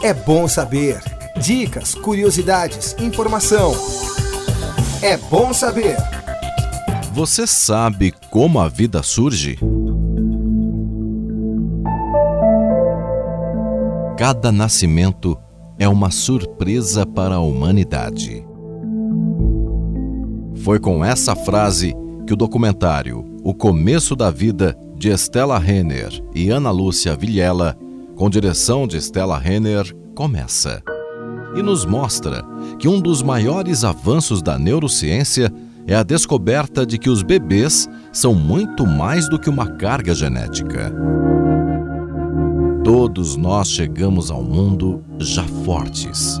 É bom saber. Dicas, curiosidades, informação. É bom saber. Você sabe como a vida surge? Cada nascimento é uma surpresa para a humanidade. Foi com essa frase que o documentário O Começo da Vida de Estela Renner e Ana Lúcia Villela, com direção de Estela Renner, começa. E nos mostra que um dos maiores avanços da neurociência é a descoberta de que os bebês são muito mais do que uma carga genética. Todos nós chegamos ao mundo já fortes,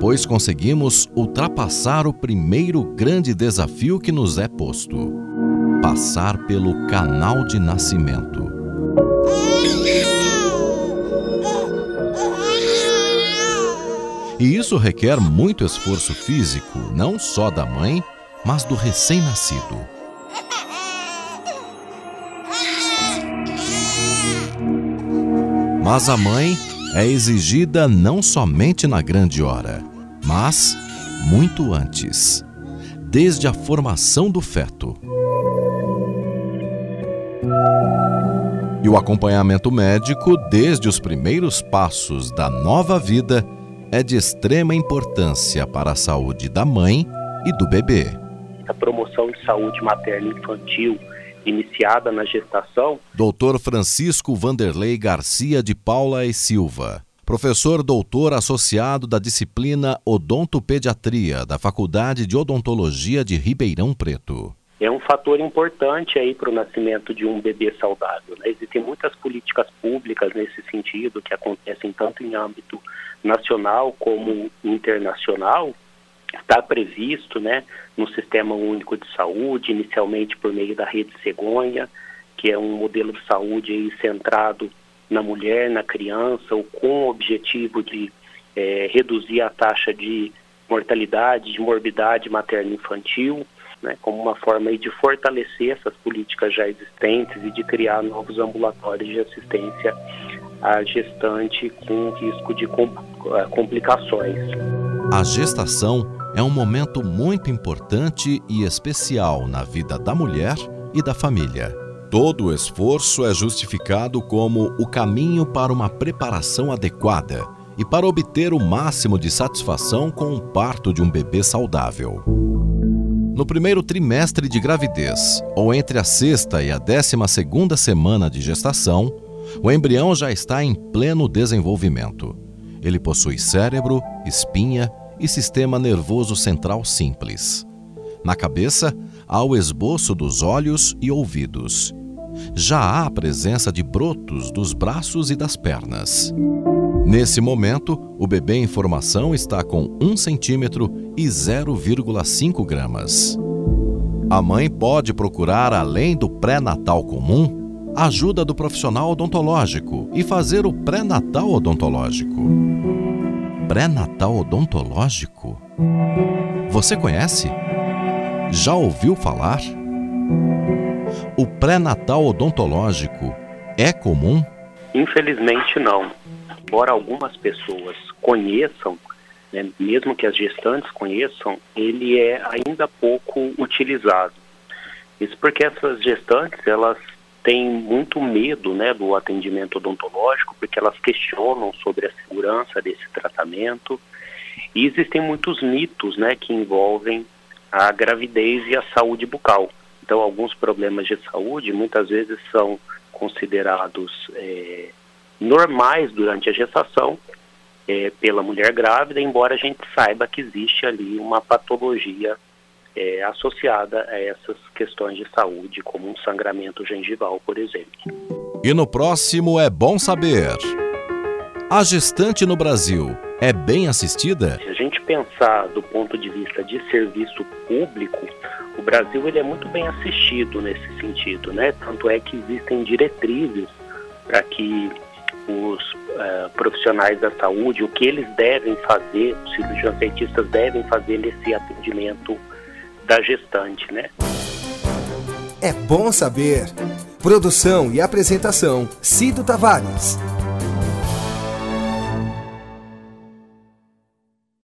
pois conseguimos ultrapassar o primeiro grande desafio que nos é posto: passar pelo canal de nascimento. E isso requer muito esforço físico, não só da mãe, mas do recém-nascido. Mas a mãe é exigida não somente na grande hora, mas muito antes desde a formação do feto. E o acompanhamento médico desde os primeiros passos da nova vida é de extrema importância para a saúde da mãe e do bebê. A promoção de saúde materna infantil iniciada na gestação. Dr. Francisco Vanderlei Garcia de Paula e Silva, professor doutor associado da disciplina Odontopediatria da Faculdade de Odontologia de Ribeirão Preto. É um fator importante aí para o nascimento de um bebê saudável. Né? Existem muitas políticas públicas nesse sentido que acontecem tanto em âmbito nacional como internacional está previsto né, no Sistema Único de Saúde, inicialmente por meio da Rede Cegonha, que é um modelo de saúde aí centrado na mulher, na criança, ou com o objetivo de é, reduzir a taxa de mortalidade, de morbidade materno-infantil, né, como uma forma de fortalecer essas políticas já existentes e de criar novos ambulatórios de assistência à gestante com risco de eh, complicações. A gestação é um momento muito importante e especial na vida da mulher e da família. Todo o esforço é justificado como o caminho para uma preparação adequada e para obter o máximo de satisfação com o parto de um bebê saudável. No primeiro trimestre de gravidez, ou entre a sexta e a décima segunda semana de gestação, o embrião já está em pleno desenvolvimento. Ele possui cérebro, espinha e sistema nervoso central simples. Na cabeça, há o esboço dos olhos e ouvidos. Já há a presença de brotos dos braços e das pernas. Nesse momento, o bebê em formação está com 1 centímetro e 0,5 gramas. A mãe pode procurar, além do pré-natal comum, ajuda do profissional odontológico e fazer o pré-natal odontológico pré-natal odontológico? Você conhece? Já ouviu falar? O pré-natal odontológico é comum? Infelizmente não. Embora algumas pessoas conheçam, né, mesmo que as gestantes conheçam, ele é ainda pouco utilizado. Isso porque essas gestantes, elas têm muito medo né, do atendimento odontológico, porque elas questionam sobre a segurança desse tratamento. E existem muitos mitos né, que envolvem a gravidez e a saúde bucal. Então, alguns problemas de saúde muitas vezes são considerados é, normais durante a gestação é, pela mulher grávida, embora a gente saiba que existe ali uma patologia é, associada a essas questões de saúde, como um sangramento gengival, por exemplo. E no próximo é bom saber. A gestante no Brasil é bem assistida? Se a gente pensar do ponto de vista de serviço público, o Brasil ele é muito bem assistido nesse sentido, né? Tanto é que existem diretrizes para que os uh, profissionais da saúde, o que eles devem fazer, os cirurgiões dentistas devem fazer nesse atendimento da gestante, né? É bom saber. Produção e apresentação: Cido Tavares.